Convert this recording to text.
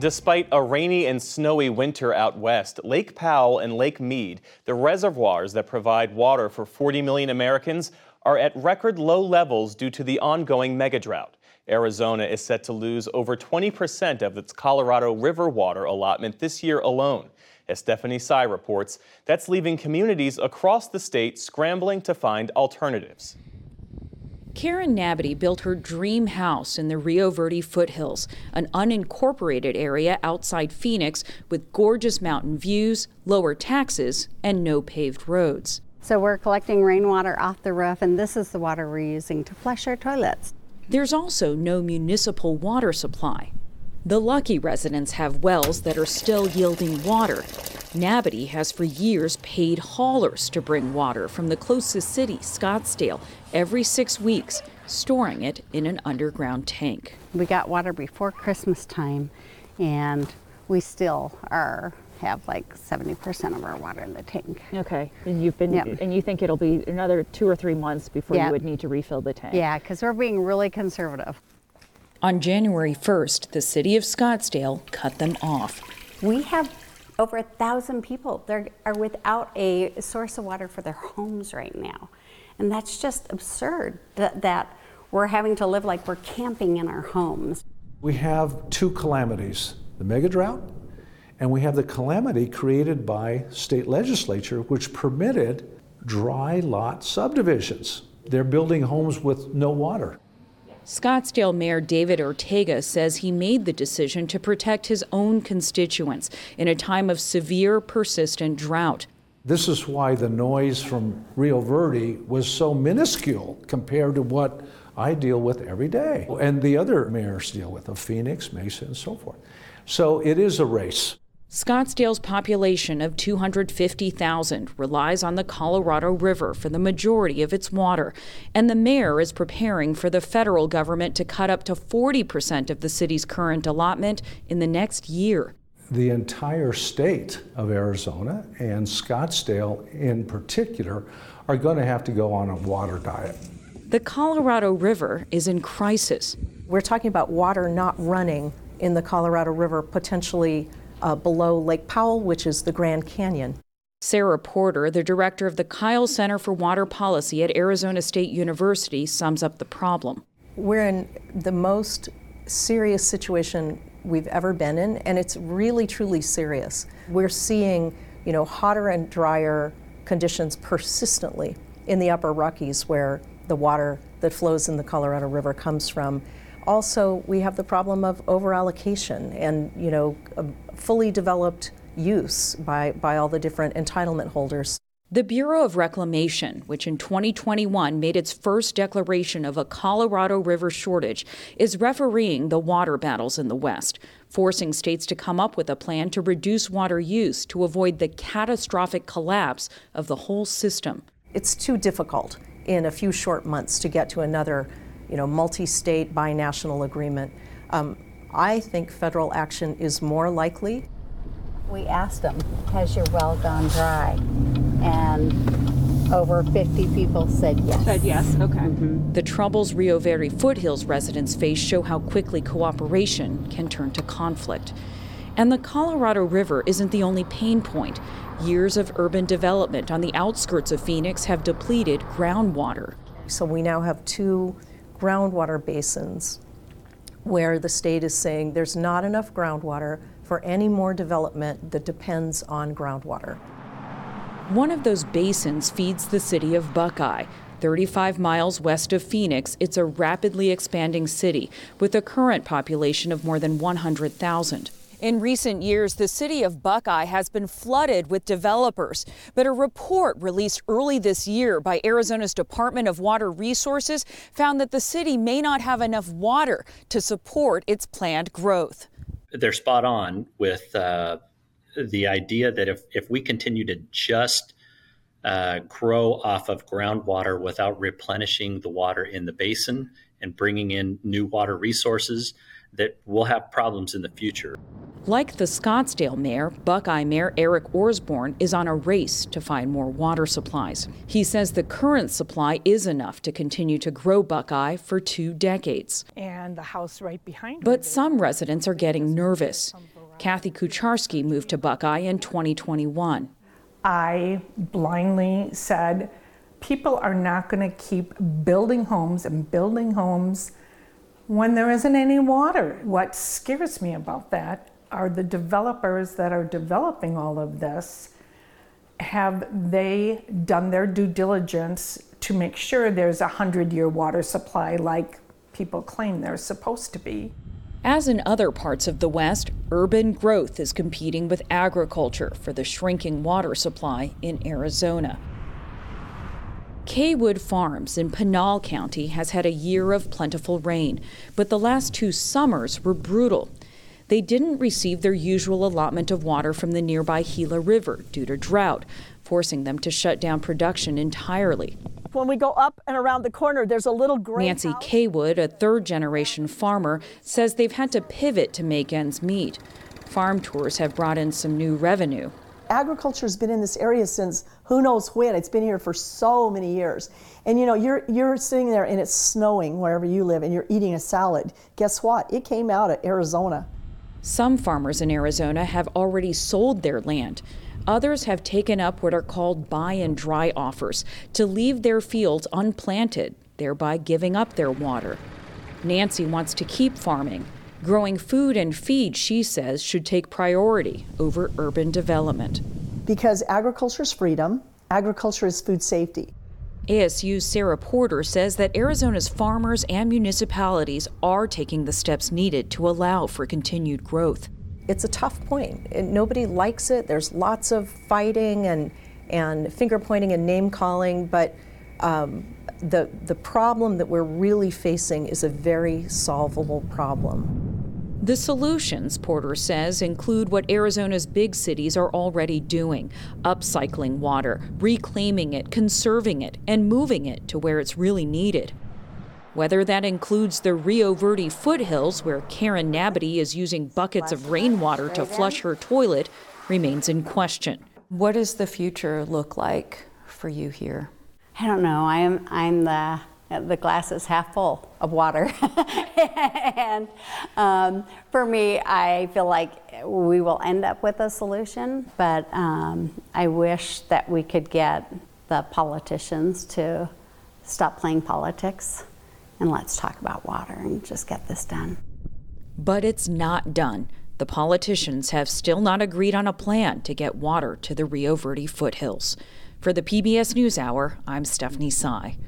Despite a rainy and snowy winter out west, Lake Powell and Lake Mead, the reservoirs that provide water for 40 million Americans, are at record low levels due to the ongoing megadrought. Arizona is set to lose over 20% of its Colorado River water allotment this year alone. As Stephanie Sy reports, that's leaving communities across the state scrambling to find alternatives. Karen Nabity built her dream house in the Rio Verde foothills, an unincorporated area outside Phoenix with gorgeous mountain views, lower taxes, and no paved roads. So we're collecting rainwater off the roof, and this is the water we're using to flush our toilets. There's also no municipal water supply. The lucky residents have wells that are still yielding water. Nabity has for years paid haulers to bring water from the closest city, Scottsdale, every six weeks, storing it in an underground tank. We got water before Christmas time, and we still are have like 70% of our water in the tank. Okay, and you've been, Yep. and you think it'll be another two or three months before Yeah. you would need to refill the tank? Yeah, because we're being really conservative. On January 1st, the city of Scottsdale cut them off. We have over a thousand people that are without a source of water for their homes right now. And that's just absurd that, that we're having to live like we're camping in our homes. We have two calamities the mega drought, and we have the calamity created by state legislature, which permitted dry lot subdivisions. They're building homes with no water. Scottsdale Mayor David Ortega says he made the decision to protect his own constituents in a time of severe, persistent drought. This is why the noise from Rio Verde was so minuscule compared to what I deal with every day and the other mayors deal with of Phoenix, Mesa, and so forth. So it is a race. Scottsdale's population of 250,000 relies on the Colorado River for the majority of its water, and the mayor is preparing for the federal government to cut up to 40% of the city's current allotment in the next year. The entire state of Arizona and Scottsdale in particular are going to have to go on a water diet. The Colorado River is in crisis. We're talking about water not running in the Colorado River, potentially uh, below Lake Powell, which is the Grand Canyon. Sarah Porter, the director of the Kyl Center for Water Policy at Arizona State University, sums up the problem. We're in the most serious situation we've ever been in, and it's really, truly serious. We're seeing, you know, hotter and drier conditions persistently in the upper Rockies where the water that flows in the Colorado River comes from. Also, we have the problem of overallocation and, you know, a fully developed use by, by all the different entitlement holders. The Bureau of Reclamation, which in 2021 made its first declaration of a Colorado River shortage, is refereeing the water battles in the West, forcing states to come up with a plan to reduce water use to avoid the catastrophic collapse of the whole system. It's too difficult in a few short months to get to another, you know, multi-state binational agreement. Um, I think federal action is more likely. We asked them, Has your well gone dry? And over 50 people said yes. Said yes, okay. The troubles Rio Verde foothills residents face show how quickly cooperation can turn to conflict. And the Colorado River isn't the only pain point. Years of urban development on the outskirts of Phoenix have depleted groundwater. So we now have two groundwater basins where the state is saying there's not enough groundwater for any more development that depends on groundwater. One of those basins feeds the city of Buckeye. 35 miles west of Phoenix, it's a rapidly expanding city with a current population of more than 100,000. In recent years, the city of Buckeye has been flooded with developers. But a report released early this year by Arizona's Department of Water Resources found that the city may not have enough water to support its planned growth. they're spot on with uh, the idea that if, if we continue to just uh, grow off of groundwater without replenishing the water in the basin and bringing in new water resources, that we'll have problems in the future. Like the Scottsdale mayor, Buckeye Mayor Eric Orsborn is on a race to find more water supplies. He says the current supply is enough to continue to grow Buckeye for two decades. And the house right behind But some residents are getting nervous. Kathy Kucharski moved to Buckeye in 2021. I blindly said, people are not going to keep building homes and building homes when there isn't any water. What scares me about that are the developers that are developing all of this. Have they done their due diligence to make sure there's a hundred year water supply like people claim there's supposed to be? As in other parts of the West, urban growth is competing with agriculture for the shrinking water supply in Arizona. Caywood Farms in Pinal County has had a year of plentiful rain, but the last two summers were brutal. They didn't receive their usual allotment of water from the nearby Gila River due to drought, forcing them to shut down production entirely. When we go up and around the corner, there's a little gray Nancy house. Caywood, a third generation farmer, says they've had to pivot to make ends meet. Farm tours have brought in some new revenue. Agriculture has been in this area since who knows when. It's been here for so many years. And you know, you're you're sitting there and it's snowing wherever you live and you're eating a salad. Guess what? It came out of Arizona. Some farmers in Arizona have already sold their land. Others have taken up what are called buy and dry offers to leave their fields unplanted, thereby giving up their water. Nancy wants to keep farming. Growing food and feed, she says, should take priority over urban development. Because agriculture is freedom, agriculture is food safety. ASU's Sarah Porter says that Arizona's farmers and municipalities are taking the steps needed to allow for continued growth. It's a tough point. Nobody likes it. There's lots of fighting and, and finger pointing and name calling, but um, the, the problem that we're really facing is a very solvable problem. The solutions, Porter says, include what Arizona's big cities are already doing upcycling water, reclaiming it, conserving it, and moving it to where it's really needed. Whether that includes the Rio Verde foothills, where Karen Nabity is using buckets of rainwater to flush her toilet, remains in question. What does the future look like for you here? I don't know. I am. I'm the the glass is half full of water, and um, for me, I feel like we will end up with a solution. But um, I wish that we could get the politicians to stop playing politics and let's talk about water and just get this done. But it's not done. The politicians have still not agreed on a plan to get water to the Rio Verde foothills. For the PBS NewsHour, I'm Stephanie Sy.